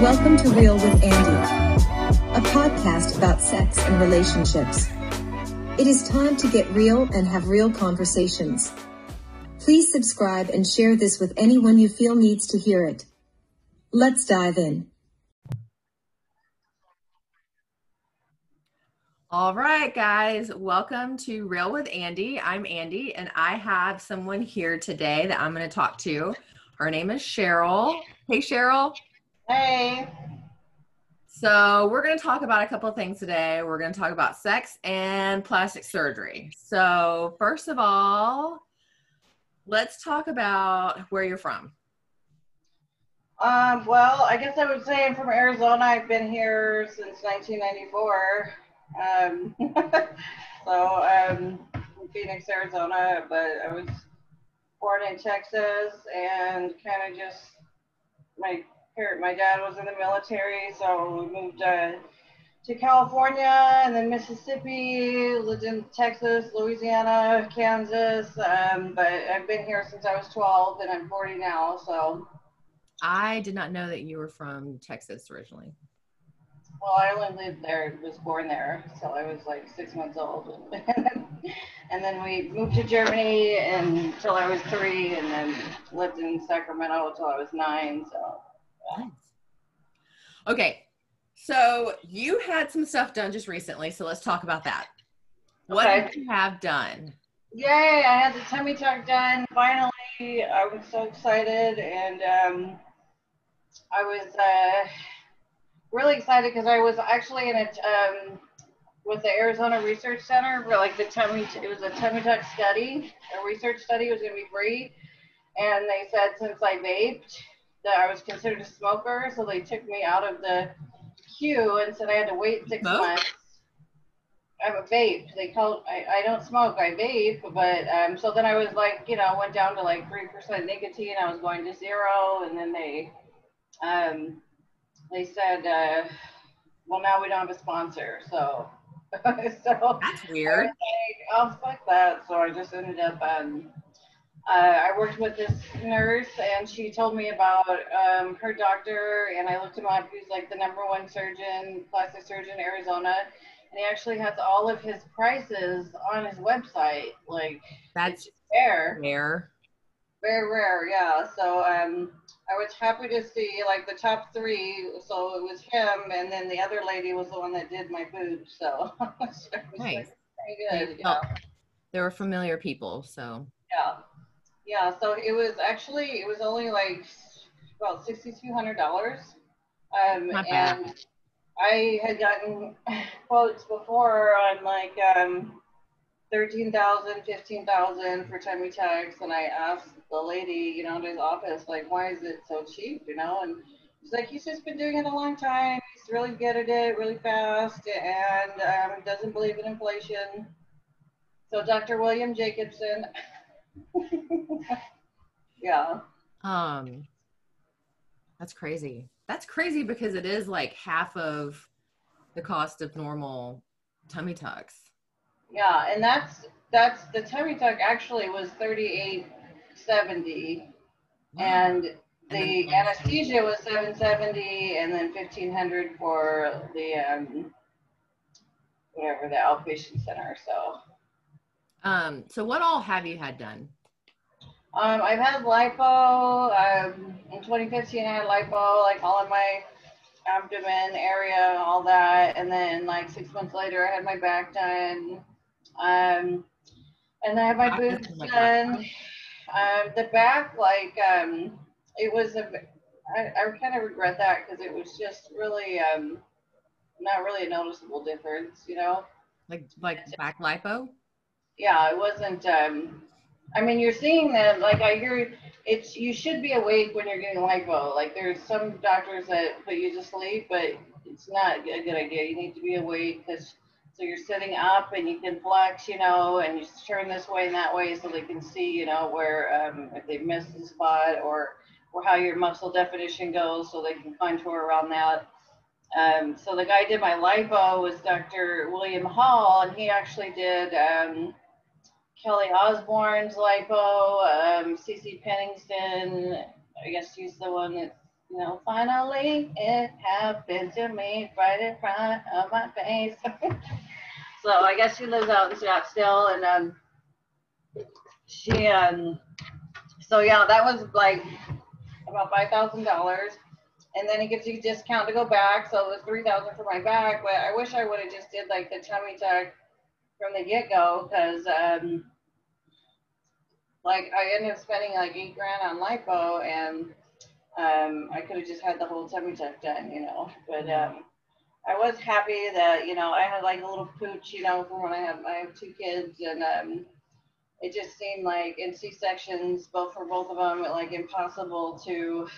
Welcome to Real with Andy, a podcast about sex and relationships. It is time to get real and have real conversations. Please subscribe and share this with anyone you feel needs to hear it. Let's dive in. All right, guys, welcome to Real with Andy. I'm Andy, and I have someone here today that I'm going to talk to. Her name is Cheryl. Hey, Cheryl. Hey. So, we're going to talk about a couple of things today. We're going to talk about sex and plastic surgery. So, first of all, let's talk about where you're from. Um, well, I guess I would say I'm from Arizona. I've been here since 1994. Um, so, um, Phoenix, Arizona, but I was born in Texas and kind of just my parent, my dad was in the military, so we moved uh, to California and then Mississippi, lived in Texas, Louisiana, Kansas. Um, but I've been here since I was 12 and I'm 40 now. So I did not know that you were from Texas originally. Well, I only lived there, was born there, so I was like six months old. and then we moved to Germany until I was three, and then lived in Sacramento until I was nine. So, yeah. Nice. Okay, so you had some stuff done just recently, so let's talk about that. What Okay. did you have done? Yay, I had the tummy tuck done. Finally, I was so excited. And um, I was uh, really excited because I was actually in a, um, with the Arizona Research Center for like the tummy, it was a tummy tuck study. A research study was going to be free. And they said since I vaped that I was considered a smoker. So they took me out of the queue and said I had to wait six months. I have a vape. They called. I, I don't smoke. I vape, but um. So then I was like, you know, went down to like three percent nicotine. I was going to zero, and then they, um, they said, uh, well, now we don't have a sponsor. So, so That's I weird. was like, oh fuck that. So I just ended up um. Uh, I worked with this nurse, and she told me about um, her doctor, and I looked him up. He's like the number one surgeon, plastic surgeon in Arizona, and he actually has all of his prices on his website. Like That's fair. rare. Very rare, yeah. So um, I was happy to see like the top three. So it was him, and then the other lady was the one that did my boobs. So Nice. like, very good. They Yeah. They were familiar people, so Yeah. Yeah. So it was actually it was only like about sixty two hundred dollars. Um Not bad. and I had gotten quotes before on like um 13,000, 15,000 for tummy tucks and I asked the lady, you know, in his office, like, why is it so cheap, you know? And he's like, he's just been doing it a long time. He's really good at it, really fast, and um, doesn't believe in inflation. So Dr. William Jacobson. yeah. um that's crazy. That's crazy because it is like half of the cost of normal tummy tucks. Yeah, and that's that's the tummy tuck actually was thirty seventy, and the anesthesia was seven seventy, and then fifteen hundred for the um whatever the outpatient center. So Um, so what all have you had done? um, I've had lipo. Um, in 2015, I had lipo, like all in my abdomen area, all that, and then like six months later, I had my back done. Um, and then I had my boobs done. Um, the back, like, um, it was a. I, I kind of regret that because it was just really, um, not really a noticeable difference, you know. Like like back lipo? Yeah, it wasn't. Um, I mean, you're seeing that. Like I hear, it's you should be awake when you're getting lipo. Like there's some doctors that put you to sleep, but it's not a good idea. You need to be awake because so you're sitting up and you can flex, you know, and you turn this way and that way so they can see, you know, where um, if they missed the spot or or how your muscle definition goes, so they can contour around that. Um, so the guy did my lipo was Dr. William Hall, and he actually did um, Kelly Osbourne's lipo, um, CC Pennington, I guess she's the one that, you know, finally it happened to me right in front of my face. so I guess she lives out in Scottsdale and um she um so yeah, that was like about five thousand dollars. And then it gives you a discount to go back, so it was three thousand for my back. But I wish I would have just did like the tummy tuck from the get go, because um, like I ended up spending like eight grand on lipo, and um, I could have just had the whole tummy tuck done, you know. But um, I was happy that you know I had like a little pooch, you know, from when I have I have two kids, and um, it just seemed like in C sections, both for both of them, like impossible to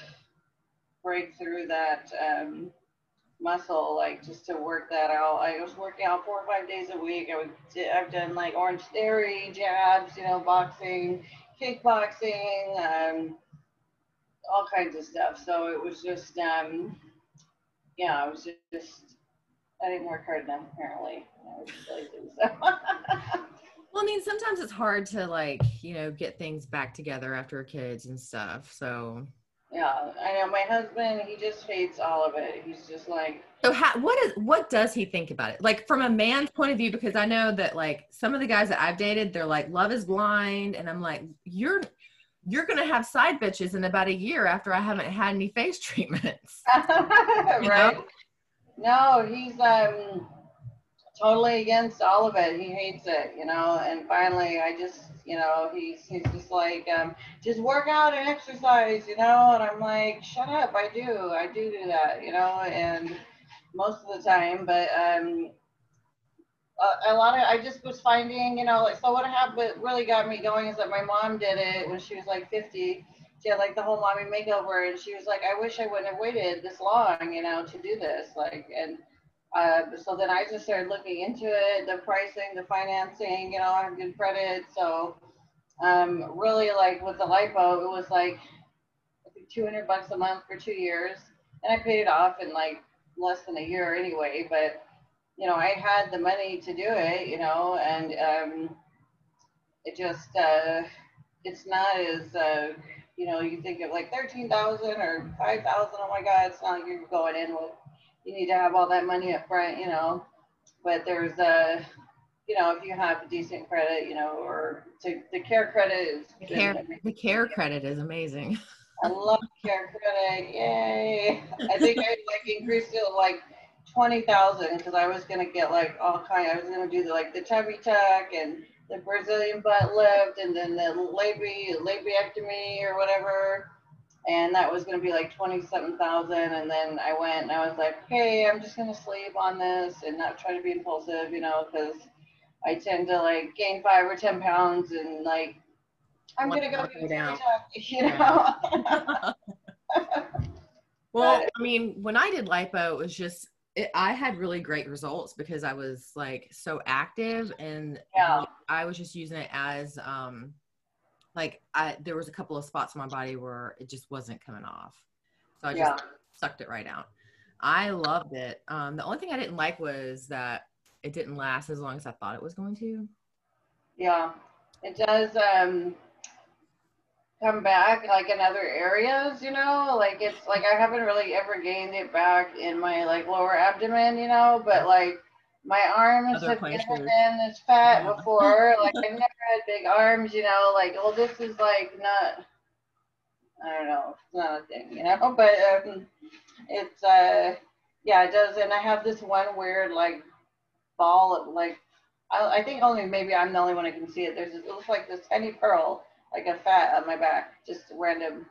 break through that um, muscle, like just to work that out. I was working out four or five days a week. I would, I've done like Orange Theory, jabs, you know, boxing, kickboxing, um, all kinds of stuff. So it was just, um, yeah, I was just, I didn't work hard enough apparently. I was just lazy, so. Well, I mean, sometimes it's hard to like, you know, get things back together after kids and stuff. So yeah, I know my husband. He just hates all of it. He's just like. So, how, what is what does he think about it? Like from a man's point of view, because I know that like some of the guys that I've dated, they're like, "Love is blind," and I'm like, "You're you're gonna have side bitches in about a year after I haven't had any face treatments." right. Know? No, he's um totally against all of it. He hates it, you know. And finally, I just you know, he's he's just like, um, just work out and exercise, you know. And I'm like, shut up, I do, I do do that, you know, and most of the time, but um, a, a lot of I just was finding, you know, like so what happened, what really got me going is that my mom did it when she was like 50. She had like the whole mommy makeover, and she was like, I wish I wouldn't have waited this long, you know, to do this, like, and uh, so then I just started looking into it, the pricing, the financing, you know, I have good credit. So um, really like with the lipo, it was like I think 200 bucks a month for two years. And I paid it off in like less than a year anyway. But, you know, I had the money to do it, you know, and um, it just, uh, it's not as, uh, you know, you think of like 13,000 or 5,000. Oh my God, it's not like you're going in with you need to have all that money up front, you know. But there's a, you know, if you have decent credit, you know, or to, the care credit is the care, the care credit is amazing. I love care credit. Yay. I think I like increased it to like 20,000 because I was going to get like all kind, I was going to do the, like the tummy tuck and the Brazilian butt lift and then the labi, labiectomy or whatever. And that was going to be like 27,000 and then I went and I was like, "Hey, I'm just going to sleep on this and not try to be impulsive, you know, cuz I tend to like gain 5 or 10 pounds and like I'm going to go down, you know. well, I mean, when I did lipo, it was just it, I had really great results because I was like so active and yeah. I was just using it as um like I there was a couple of spots on my body where it just wasn't coming off. So I just yeah. sucked it right out. I loved it. Um, the only thing I didn't like was that it didn't last as long as I thought it was going to. Yeah, it does um, come back like in other areas, you know, like it's like I haven't really ever gained it back in my like lower abdomen, you know, but like my arms have never been this fat yeah. before. like I've never had big arms, you know. Like, well, this is like not. I don't know. It's not a thing, you know. But um, it's uh, yeah, it does. And I have this one weird like ball of like. I, I think only maybe I'm the only one who can see it. There's this, it looks like this tiny pearl, like a fat on my back, just random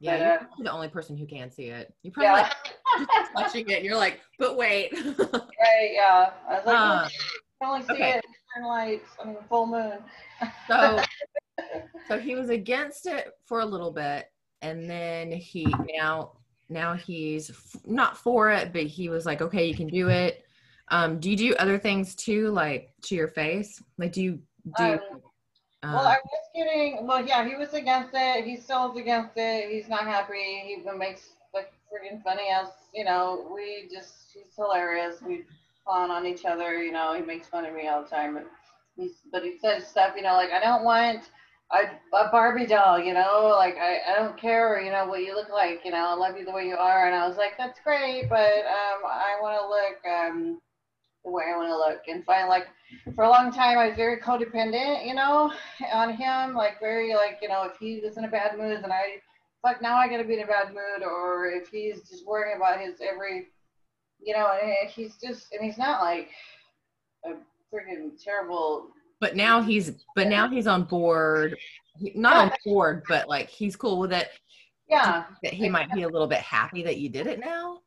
yeah, but, uh, you're the only person who can see it. You probably yeah. like touching it, and you're like, but wait. right? Yeah. I was like, uh, I only see okay. it in lights. I mean, full moon. so, so he was against it for a little bit, and then he now now he's f- not for it, but he was like, okay, you can do it. Um, do you do other things too, like to your face? Like, do you do? Um, well, uh, I was getting. Well, yeah, he was against it. He still is against it. He's not happy. He makes like freaking funny as you know. We just he's hilarious. We fawn on each other. You know, he makes fun of me all the time. But he's but he says stuff. You know, like I don't want a, a Barbie doll, you know, like I, I don't care, you know, what you look like, you know, I love you the way you are. And I was like, that's great, but um, I want to look um, the way I want to look. And finally, like for a long time, I was very codependent, you know, on him, like very like, you know, if he was in a bad mood, then I, fuck, now I got to be in a bad mood. Or if he's just worrying about his every, you know, and he's just, and he's not like a freaking terrible but now he's but now he's on board not on board but like he's cool with it yeah that he might be a little bit happy that you did it now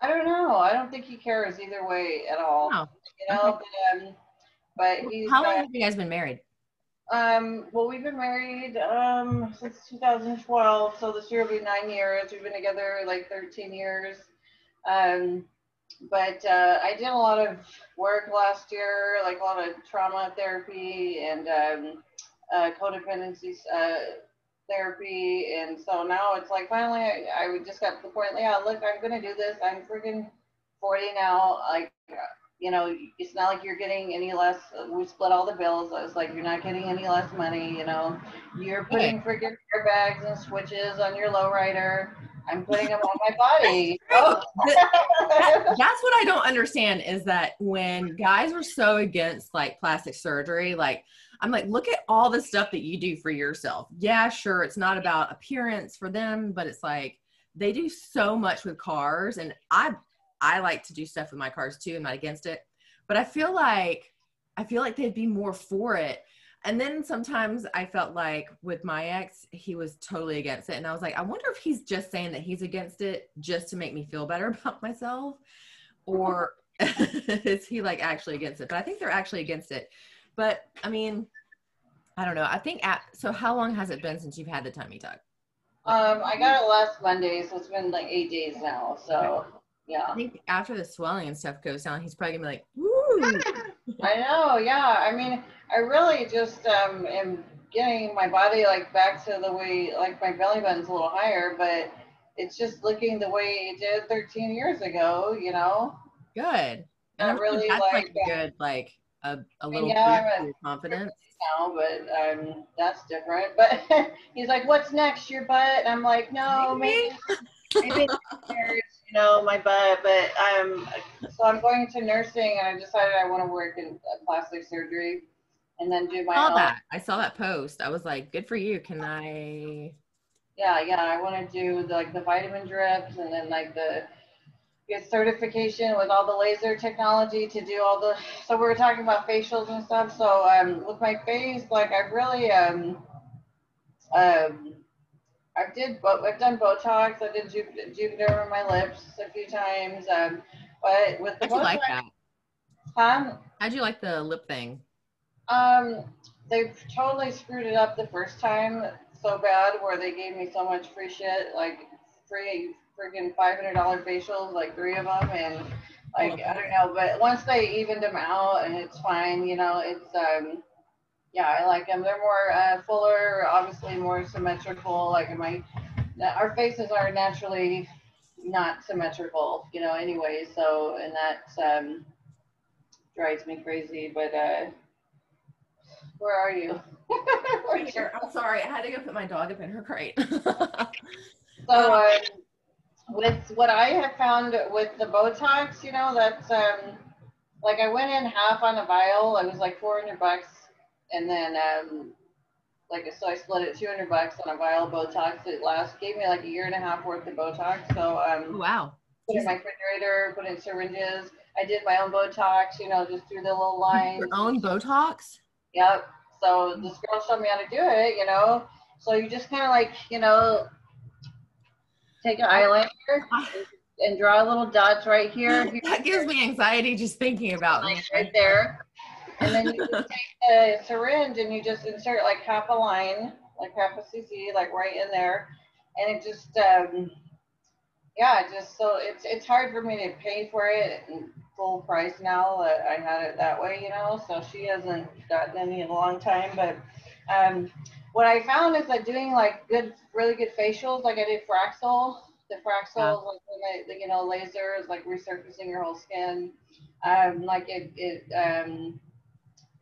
i don't know. I don't think he cares either way at all oh, you know okay. but, um, but he's how long have you guys been married? Um well we've been married um since 2012 so this year will be nine years. We've been together like 13 years. Um but uh, I did a lot of work last year, like a lot of trauma therapy and um, uh, codependency uh, therapy. And so now it's like finally I, I just got to the point, yeah, look, I'm to do this. I'm freaking 40 now. Like, you know, it's not like you're getting any less. We split all the bills. I was like, you're not getting any less money. You know, you're putting freaking airbags and switches on your lowrider I'm putting them on my body. Oh. that, that's what I don't understand is that when guys were so against like plastic surgery, like I'm like, look at all the stuff that you do for yourself. Yeah, sure, it's not about appearance for them, but it's like they do so much with cars, and I I like to do stuff with my cars too. I'm not against it, but I feel like I feel like they'd be more for it and then sometimes I felt like with my ex, he was totally against it. And I was like, I wonder if he's just saying that he's against it just to make me feel better about myself. Or is he like actually against it? But I think they're actually against it. But I mean, I don't know. I think at, so. How long has it been since you've had the tummy tuck? Um, I got it last Monday, so it's been like eight days now. So yeah. I think after the swelling and stuff goes down, he's probably gonna be like, "Woo!" I know. Yeah. I mean, I really just um, am getting my body like back to the way like my belly button's a little higher, but it's just looking the way it did 13 years ago, you know. Good. And I really that's like, like good like a, a little yeah, confidence. Now, but um, that's different. But he's like, "What's next? Your butt?" And I'm like, "No, maybe, maybe, maybe you know, my butt." But um, so I'm going to nursing, and I decided I want to work in plastic surgery and then do my I saw own. that. I saw that post. I was like, good for you. Can I? Yeah, yeah. I want to do the, like the vitamin drips and then like the get certification with all the laser technology to do all the. So we were talking about facials and stuff. So um, with my face, like I really um um. i've did, but I've done Botox. I did Juvederm on my lips a few times. Um, but with the How'd you like that? Huh? How'd you like the lip thing? Um, they totally screwed it up the first time so bad where they gave me so much free shit, like free freaking five hundred dollar facials, like three of them, and like I don't know, but once they evened them out and it's fine, you know, it's um, yeah, I like them. They're more uh, fuller, obviously more symmetrical. Like my, our faces are naturally not symmetrical, you know, anyway. So and that um, drives me crazy, but uh where are you? I'm sorry. I had to go put my dog up in her crate. so, uh, with what I have found with the Botox, you know, that's um, like I went in half on a vial. It was like 400 bucks, and then um, like so I split it 200 bucks on a vial of Botox. It last gave me like a year and a half worth of Botox. So um, wow. Put in my refrigerator, put in syringes. I did my own Botox, you know, just through the little lines. Your own Botox? Yep. So this girl showed me how to do it, you know. So you just kind of like, you know, take an eyeliner and draw a little dots right here. that gives me anxiety just thinking about like right there. And then you take a syringe and you just insert like half a line, like half a cc, like right in there, and it just, um, yeah, just so it's it's hard for me to pay for it full price now that I had it that way, you know. So she hasn't gotten any in a long time. But um, what I found is that doing like good, really good facials, like I did Fraxel, the Fraxel, yeah. like the, you know, laser is like resurfacing your whole skin. Um, like it, it, um,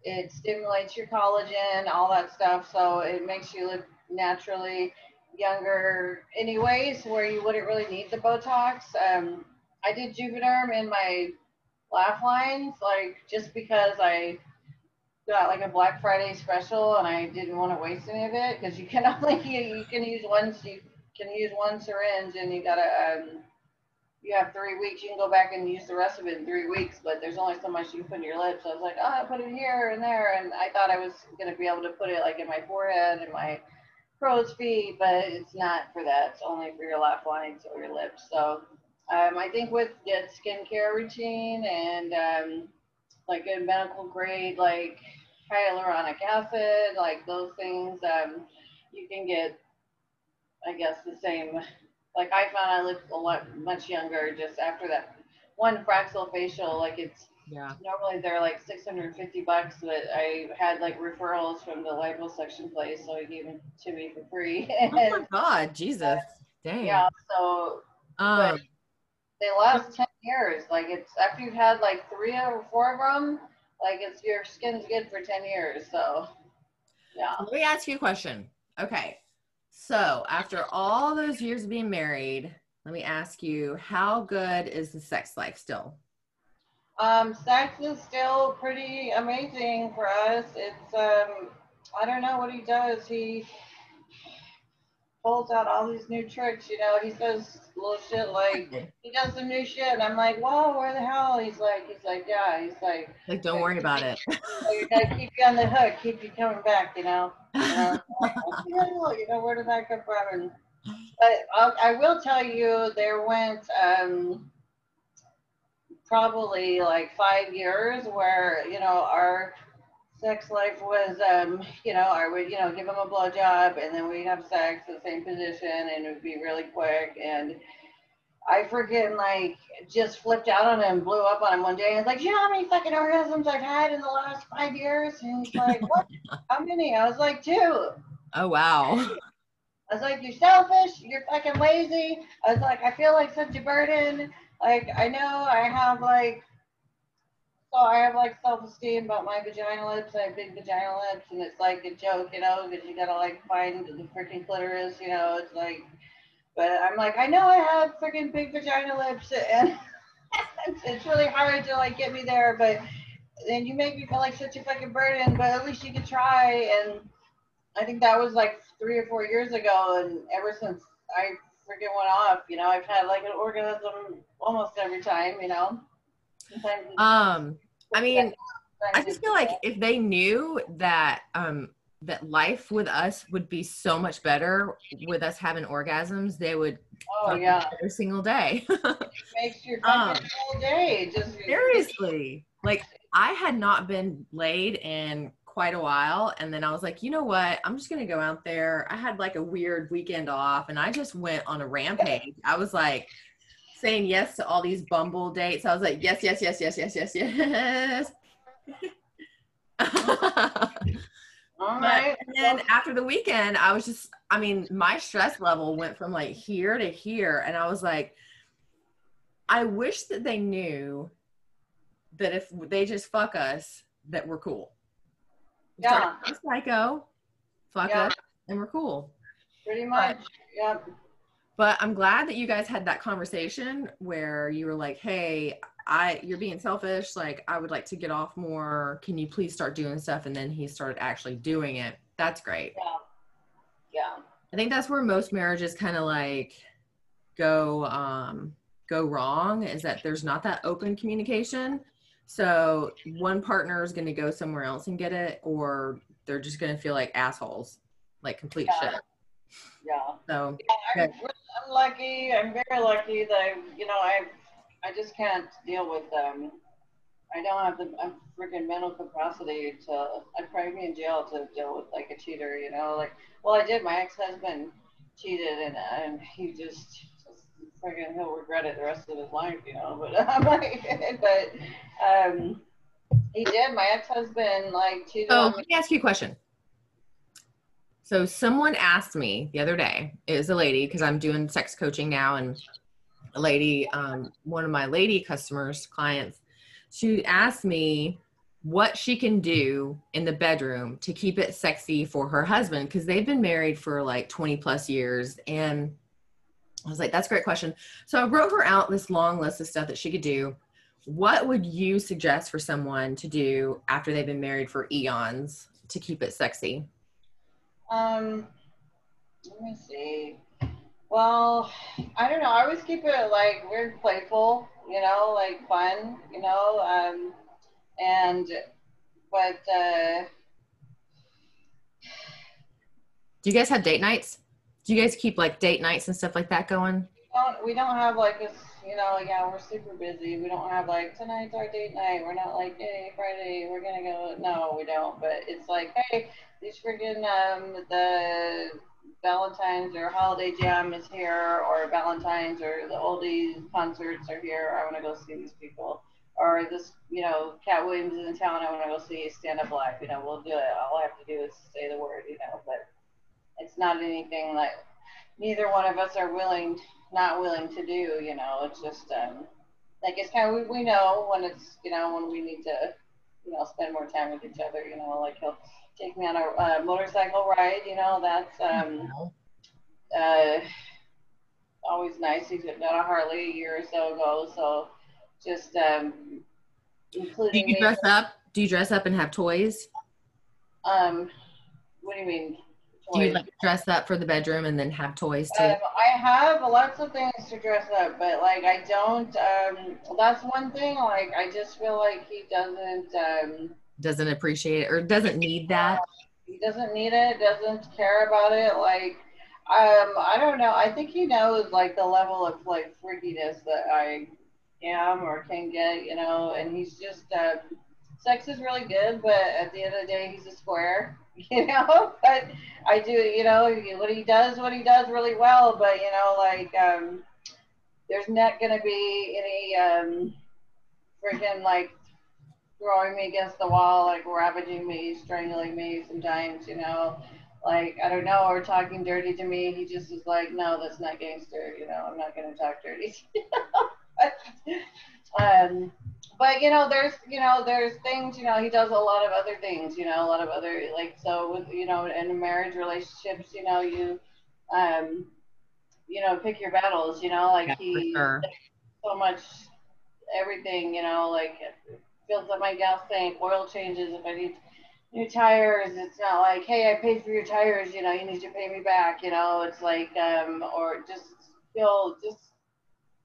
it stimulates your collagen, all that stuff. So it makes you look naturally younger, anyways, where you wouldn't really need the Botox. Um, I did Juvederm in my laugh lines, like just because I got like a Black Friday special and I didn't want to waste any of it because you can only you can use one you can use one syringe and you gotta um, you have three weeks. You can go back and use the rest of it in three weeks, but there's only so much you can put in your lips. So I was like, oh, I put it here and there, and I thought I was gonna be able to put it like in my forehead and my crow's feet, but it's not for that. It's only for your laugh lines or your lips. So um, I think with the skincare routine and um, like a medical grade, like hyaluronic acid, like those things, um, you can get, I guess, the same. Like I found I looked a lot much younger just after that one Fraxel facial. Like it's Yeah. normally they're like 650 bucks, but I had like referrals from the liposuction place, so he gave them to me for free. Oh my and God, Jesus. Dang. yeah, so Um, they last 10 years. Like it's after you've had like three or four of them, like it's your skin's good for 10 years. So yeah. let me ask you a question. Okay. So after all those years of being married, let me ask you, how good is the sex life still? Um, sex is still pretty amazing for us. It's um, I don't know what he does. He pulls out all these new tricks. You know, he says little shit like he does some new shit, and I'm like, whoa, where the hell? He's like, he's like, yeah. He's like, Like, don't worry about it. you gotta keep you on the hook, keep you coming back. You know. You know, you know where did that come from? And but I'll, I will tell you, there went um, probably like five years where you know our sex life was um, you know I would you know give him a blowjob and then we'd have sex in the same position and it would be really quick and I freaking like just flipped out on him, blew up on him one day, and was like, Do "You know how many fucking orgasms I've had in the last five years?" And he's like, "What? how many?" I was like, two. Oh, wow. I was like, you're selfish, you're fucking lazy. I was like, I feel like such a burden. Like, I know I have like, so I have like self-esteem about my vagina lips. I have big vagina lips, and it's like a joke, you know, because you gotta like find the freaking clitoris, you know. It's like, but I'm like, I know I have freaking big vagina lips, and it's really hard to like get me there, but then you make me feel like such a fucking burden. But at least you could try, and I think that was like three or four years ago, and ever since I freaking went off, you know, I've had like an orgasm almost every time, you know. Um, I mean, I just feel like if they knew that um that life with us would be so much better with us having orgasms, they would oh yeah, every single day. makes your Um, fucking whole day just Seriously. Like I had not been laid in quite a while and then I was like, "You know what? I'm just to go out there." I had like a weird weekend off and I just went on a rampage. I was like saying yes to all these Bumble dates. I was like, "Yes, yes, yes, yes, yes, yes, yes." All But right. and then after the weekend, I was just, I mean, my stress level went from like here to here. And I was like, I wish that they knew that if they just fuck us, that we're cool. Yeah. Psycho, fuck Yeah. us, and we're cool. Pretty much. Yep. But I'm glad that you guys had that conversation where you were like, "Hey, I you're being selfish. Like, I would like to get off more. Can you please start doing stuff?" And then he started actually doing it. That's great. Yeah. Yeah. I think that's where most marriages kind of like go um go wrong is that there's not that open communication. So one partner is going to go somewhere else and get it or they're just going to feel like assholes, like complete Yeah. shit. Yeah. So I'm, I'm lucky. I'm very lucky that I, you know, I, I just can't deal with them. I don't have the I'm freaking mental capacity to. I'd probably be in jail to deal with like a cheater. You know, like well, I did. My ex-husband cheated, and and he just, just freaking he'll regret it the rest of his life. You know, but I'm like, but um, he did. My ex-husband like cheated Oh, on let me ask you a question. So someone asked me the other day, it was a lady, because I'm doing sex coaching now, and a lady, um, one of my lady customers, clients, she asked me, what she can do in the bedroom to keep it sexy for her husband because they've been married for like 20 plus years and i was like that's a great question. So i wrote her out this long list of stuff that she could do. What would you suggest for someone to do after they've been married for eons to keep it sexy Um, let me see. Well, I don't know. I always keep it like weird, playful, you know, like fun, you know. Um, and but uh, do you guys have date nights do you guys keep like date nights and stuff like that going don't we don't have like this, you know. Yeah, we're super busy. We don't have like tonight's our date night. We're not like, hey, Friday, we're gonna go. No, we don't. But it's like, hey, these freaking um the Valentine's or holiday jam is here, or Valentine's or the oldies concerts are here. I want to go see these people. Or this, you know, Katt Williams is in town. I want to go see Stand Up Live. You know, we'll do it. All I have to do is say the word, you know. But it's not anything like neither one of us are willing, not willing to do. You know, it's just um, like it's kind of we, we know when it's you know when we need to, you know, spend more time with each other. You know, like he'll take me on a uh, motorcycle ride. You know, that's um, uh, always nice. He's got a Harley a year or so ago, so just um, do including you me. dress up do you dress up and have toys Um, what do you mean? Do you like dress up for the bedroom and then have toys too Um, I have lots of things to dress up, but like I don't. Um, that's one thing. Like I just feel like he doesn't. Um, doesn't appreciate it or doesn't need that he doesn't need it. Doesn't care about it. Like um, I don't know. I think he knows like the level of like freakiness that I am or can get. You know, and he's just. Uh, sex is really good, but at the end of the day, he's a square. You know, but I do, you know, what he does, what he does really well, but you know, like, um, there's not gonna be any, um, freaking like throwing me against the wall, like ravaging me, strangling me sometimes, you know, like, I don't know, or talking dirty to me. He just is like, no, that's not gangster, you know, I'm not gonna talk dirty. um, but you know there's you know there's things you know he does a lot of other things you know a lot of other like so with you know in marriage relationships you know you um you know pick your battles you know like Yeah, he sure. so much everything you know like fills up my gas tank oil changes if i need new tires it's not like hey i paid for your tires you know you need to pay me back you know it's like um or just feel just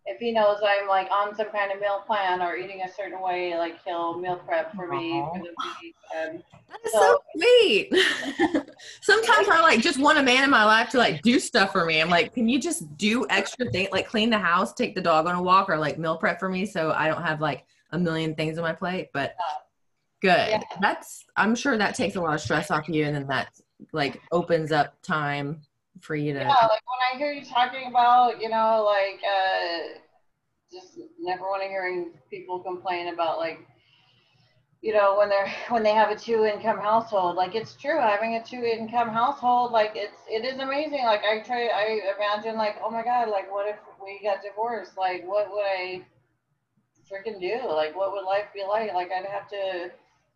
if he knows I'm like on some kind of meal plan or eating a certain way, like he'll meal prep for me Aw. for. Um, That is so sweet. Sometimes I like just want a man in my life to like do stuff for me. I'm like, can you just do extra things like clean the house, take the dog on a walk, or like meal prep for me so I don't have like a million things on my plate? But good. Yeah. That's I'm sure that takes a lot of stress off you and then that like opens up time for you to yeah, like when I hear you talking about, you know, like uh, just never want to hearing people complain about like, you know, when they're when they have a two income household. Like it's true, having a two income household, like it's it is amazing. Like I try, I imagine like, oh my god, like what if we got divorced? Like what would I freaking do? Like what would life be like? Like I'd have to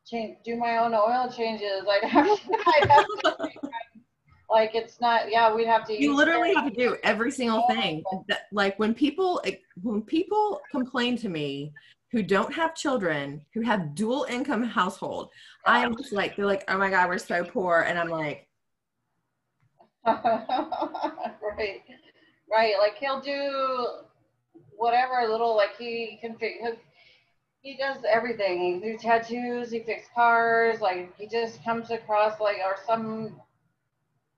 change, do my own oil changes. I'd have to, I'd have to like it's not. Yeah, we'd have to. you literally have to do every single thing like when people eh, when people complain to me who don't have children who have dual income household i am just like they're like oh my god we're so poor and i'm like right, right. Like he'll do whatever little like he can fix. He does everything. He do tattoos. He fixes cars. Like he just comes across like or some.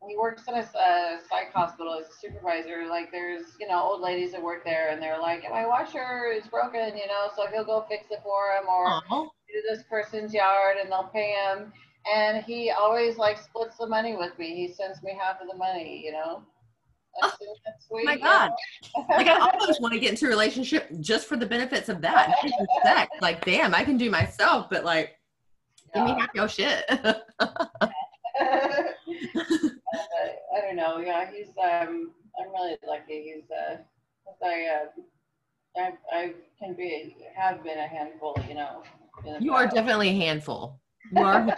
He works in a uh, psych hospital as a supervisor. Like there's you know old ladies that work there, and they're like, my washer is broken, you know, so he'll go fix it for him or Aw. to this person's yard and they'll pay him and he always like splits the money with me he sends me half of the money you know I just that's oh sweet my you god know? like i almost want to get into a relationship just for the benefits of that sex. like damn i can do myself but like give me half your shit I don't know. Yeah, he's um. I'm really lucky. He's uh. I uh. I I can be have been a handful. You know. You are definitely a handful. You are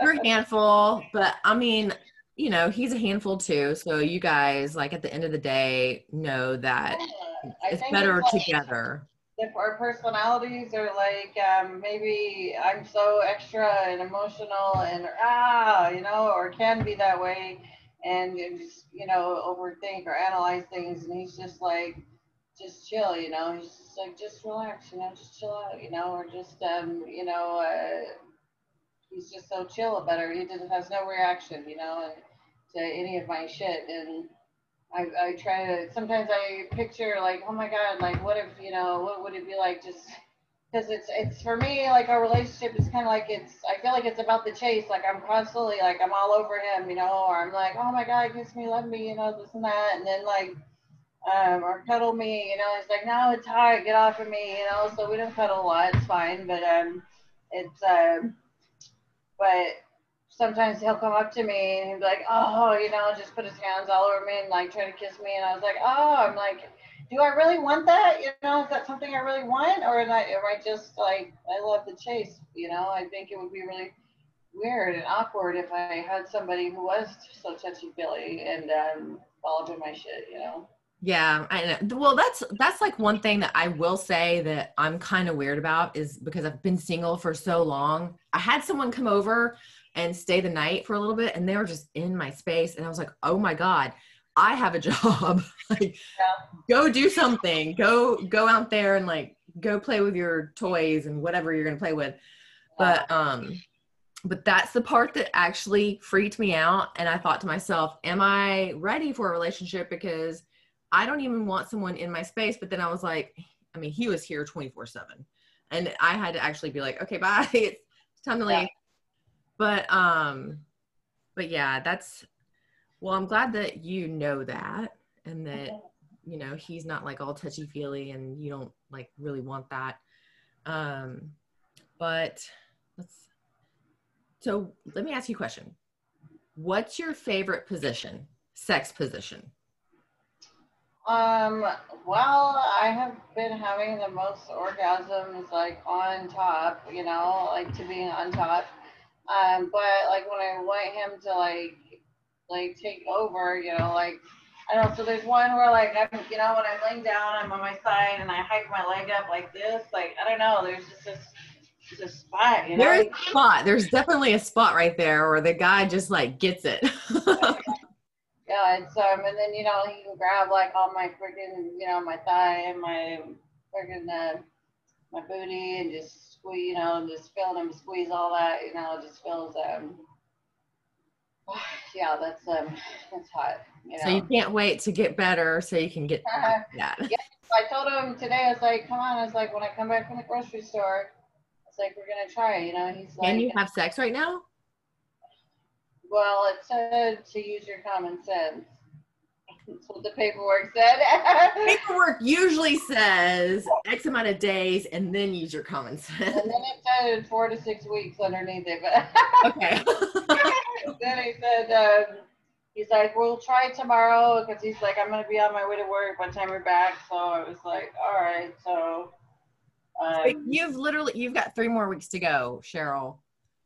you're a handful, but I mean, you know, he's a handful too. So you guys, like at the end of the day, know that Yeah, it's better it's like- together. If our personalities are like um, maybe I'm so extra and emotional and ah, you know, or can be that way, and just you know overthink or analyze things, and he's just like, just chill, you know, he's just like just relax, you know, just chill out, you know, or just um, you know, uh, he's just so chill about it. He just has no reaction, you know, and to any of my shit, and I, I try to sometimes I picture like oh my god like what if you know what would it be like just because it's it's for me like our relationship is kind of like it's I feel like it's about the chase like I'm constantly like I'm all over him you know or I'm like oh my god kiss me love me you know this and that and then like um or cuddle me you know it's like no it's hot get off of me you know so we don't cuddle a lot it's fine but um it's um but sometimes he'll come up to me and he'll be like, oh, you know, just put his hands all over me and like try to kiss me. And I was like, oh, I'm like, do I really want that? You know, is that something I really want? Or am I, am I just like, I love the chase, you know? I think it would be really weird and awkward if I had somebody who was so touchy feely and um, followed in my shit, you know? Yeah, I know. Well, that's that's like one thing that I will say that I'm kind of weird about is because I've been single for so long. I had someone come over and stay the night for a little bit, and they were just in my space, and I was like, "Oh my god, I have a job. like, go do something. Go go out there and like go play with your toys and whatever you're gonna play with." But um, but that's the part that actually freaked me out, and I thought to myself, "Am I ready for a relationship?" Because I don't even want someone in my space. But then I was like, I mean, he was here 24 seven and I had to actually be like, okay, bye. It's time to Yeah. But, um, but yeah, that's, well, I'm glad that you know that and that, you know, he's not like all touchy feely and you don't like really want that. Um, but let's, so let me ask you a question. What's your favorite position, sex position? Um, well, I have been having the most orgasms like on top, you know, like to being on top. Um, but like when I want him to like like take over, you know, like I don't know, so there's one where like I'm you know, when I'm laying down, I'm on my side and I hike my leg up like this, like I don't know, there's just this this spot, you know. There's a spot. There's definitely a spot right there where the guy just like gets it. Yeah, it's um, and then you know he can grab like all my freaking, you know, my thigh and my freaking uh, my booty and just squeeze, you know, just feel him squeeze all that, you know, just feels um, yeah, that's um, that's hot, you know. so you can't wait to get better so you can get that. Yeah. I told him today, I was like, come on, I was like, when I come back from the grocery store, it's like we're gonna try, you know. He's like, Can you have sex right now? well, it said to use your common sense. That's what the paperwork said. Paperwork usually says X amount of days and then use your common sense. And then it said four to six weeks underneath it. But Okay. then he said, um, he's like, we'll try tomorrow because he's like, I'm going to be on my way to work by the time we're back. So I was like, all right. So, um, you've literally you've got three more weeks to go, Cheryl.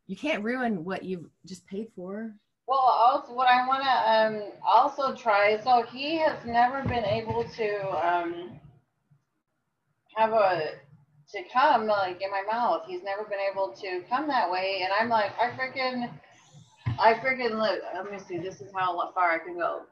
You can't ruin what you've just paid for. Well, also what I want to um, also try, so he has never been able to um, have a, to come like in my mouth. He's never been able to come that way. And I'm like, I freaking, I freaking look, let me see, this is how far I can go.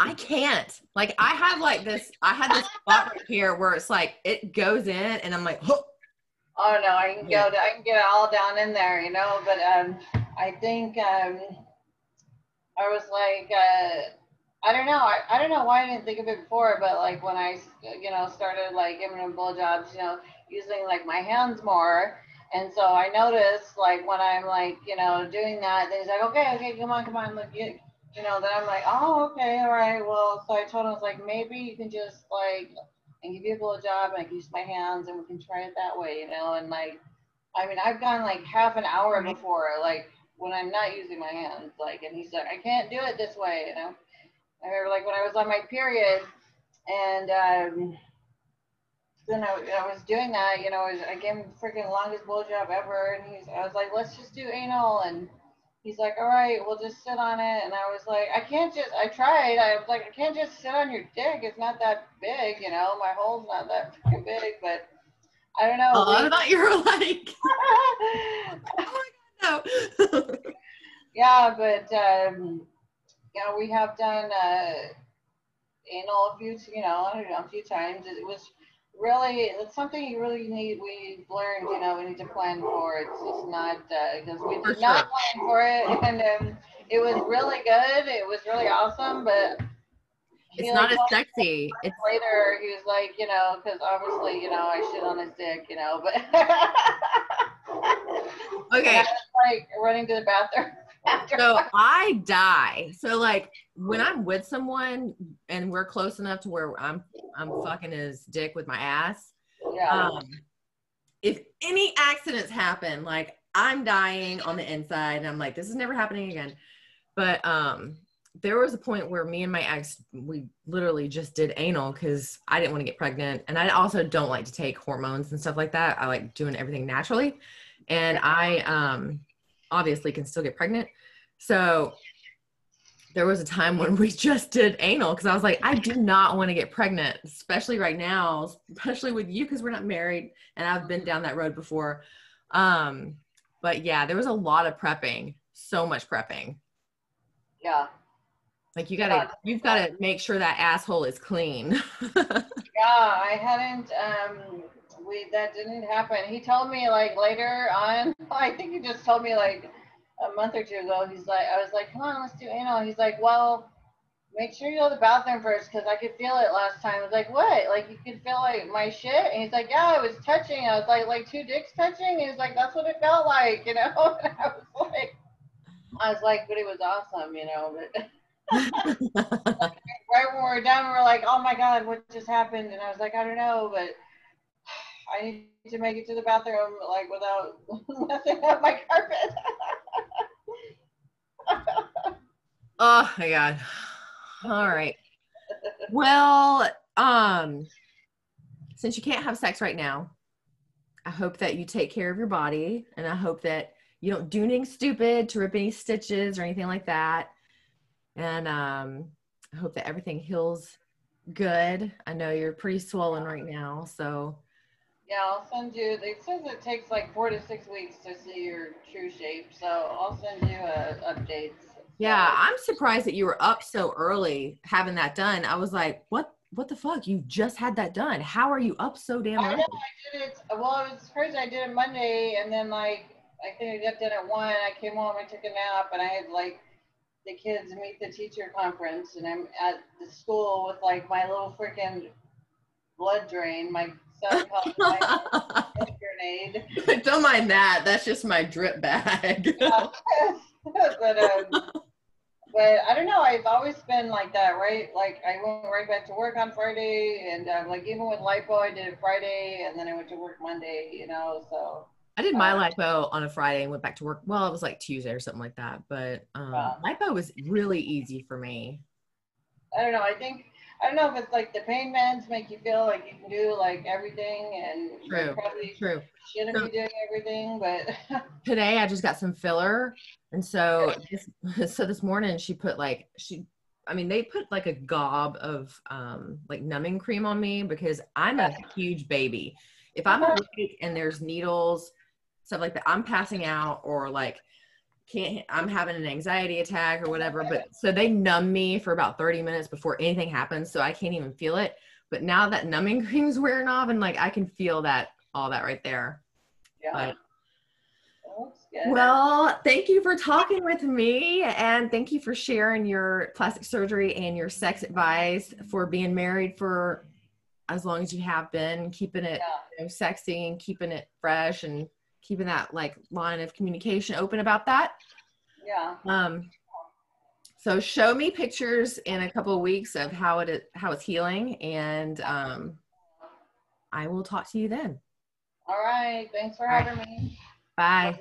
I can't. Like I have like this. I had this spot right here where it's like it goes in, and I'm like, oh, Oh no, I can go. I can get it all down in there, you know. But um, I think um, I was like, uh, I don't know. I, I don't know why I didn't think of it before. But like when I, you know, started like giving him blowjobs, you know, using like my hands more. And so I noticed like when I'm like, you know, doing that, then he's like, okay, okay, come on, come on, look, you, you know. Then I'm like, oh, okay, all right. Well, so I told him I was like, maybe you can just like and give you a blowjob and I can use my hands and we can try it that way, you know, and like I mean I've gone like half an hour before, like when I'm not using my hands, like and he's like, I can't do it this way, you know. I remember like when I was on my period and um then I, I was doing that, you know, I, was, I gave him the freaking longest blowjob ever, and he's, I was like, let's just do anal, and he's like, all right, we'll just sit on it, and I was like, I can't just, I tried, I was like, I can't just sit on your dick, it's not that big, you know, my hole's not that freaking big, but I don't know. Oh, we- I thought you were like, oh my yeah, but um, you know, we have done uh, anal a few, you know, know, a few times. It was really, it's something you really need. We've learned, you know, we need to plan for. It's just not because we For did not sure. plan for it, and um, it was really good. It was really awesome, but. it's like, not as sexy. It's Later, he was like, you know, because obviously, you know, I shit on his dick, you know, but. Okay. Was like running to the bathroom. after So I die. So like when I'm with someone and we're close enough to where I'm I'm fucking his dick with my ass. yeah. Um, if any accidents happen, like I'm dying on the inside, and I'm like, this is never happening again. But um, there was a point where me and my ex, we literally just did anal because I didn't want to get pregnant, and I also don't like to take hormones and stuff like that. I like doing everything naturally, and I um, obviously can still get pregnant. So there was a time when we just did anal because I was like, I do not want to get pregnant, especially right now, especially with you because we're not married and I've been down that road before. Um, but yeah, there was a lot of prepping, so much prepping. yeah. Like you gotta, you've got to make sure that asshole is clean. Yeah, I hadn't. Um, we that didn't happen. He told me like later on. I think he just told me like a month or two ago. He's like, I was like, come on, let's do anal. He's like, well, make sure you go to the bathroom first because I could feel it last time. I was like, what? Like you could feel like my shit? And he's like, yeah, it was touching. I was like, like two dicks touching. He was like, that's what it felt like, you know. And I was like, I was like, but it was awesome, you know. But right when we were done, we were like, oh my God, what just happened? And I was like, I don't know, but I need to make it to the bathroom like without messing up my carpet. oh my god. All right. Well, um, since you can't have sex right now, I hope that you take care of your body and I hope that you don't do anything stupid to rip any stitches or anything like that. And um, I hope that everything heals good. I know you're pretty swollen right now, so yeah, I'll send you. It says it takes like four to six weeks to see your true shape, so I'll send you uh, updates. yeah, I'm surprised that you were up so early having that done. I was like, what what the fuck? You just had that done. How are you up so damn early? I know I did it. Well, it was crazy. I did it Monday, and then like I think I got done at one. I came home, I took a nap, and I had like the kids meet the teacher conference, and I'm at the school with like my little freaking blood drain. My son called it my blood grenade. Don't mind that. That's just my drip bag. but um, but I don't know. I've always been like that, right? Like I went right back to work on Friday, and um, like even with lipo, I did it Friday, and then I went to work Monday. You know, so I did my lipo on a Friday and went back to work. Well, it was like Tuesday or something like that. But um, Wow. lipo was really easy for me. I don't know. I think I don't know if it's like the pain meds make you feel like you can do like everything, and True. probably True. shouldn't True. be doing everything, but Today I just got some filler, and so this, so this morning she put like she. I mean, they put like a gob of um, like numbing cream on me because I'm a huge baby. If I'm awake and there's needles, stuff like that, I'm passing out or like can't I'm having an anxiety attack or whatever. But so they numb me for about 30 minutes before anything happens, so I can't even feel it. But now that numbing cream's wearing off, and like I can feel that all that right there. yeah, But that looks good. well, thank you for talking with me and thank you for sharing your plastic surgery and your sex advice for being married for as long as you have been, keeping it yeah, you know, sexy and keeping it fresh and keeping that like line of communication open about that. yeah. Um, so show me pictures in a couple of weeks of how it is, how it's healing and um, I will talk to you then. All right. Thanks for All right. having me. Bye.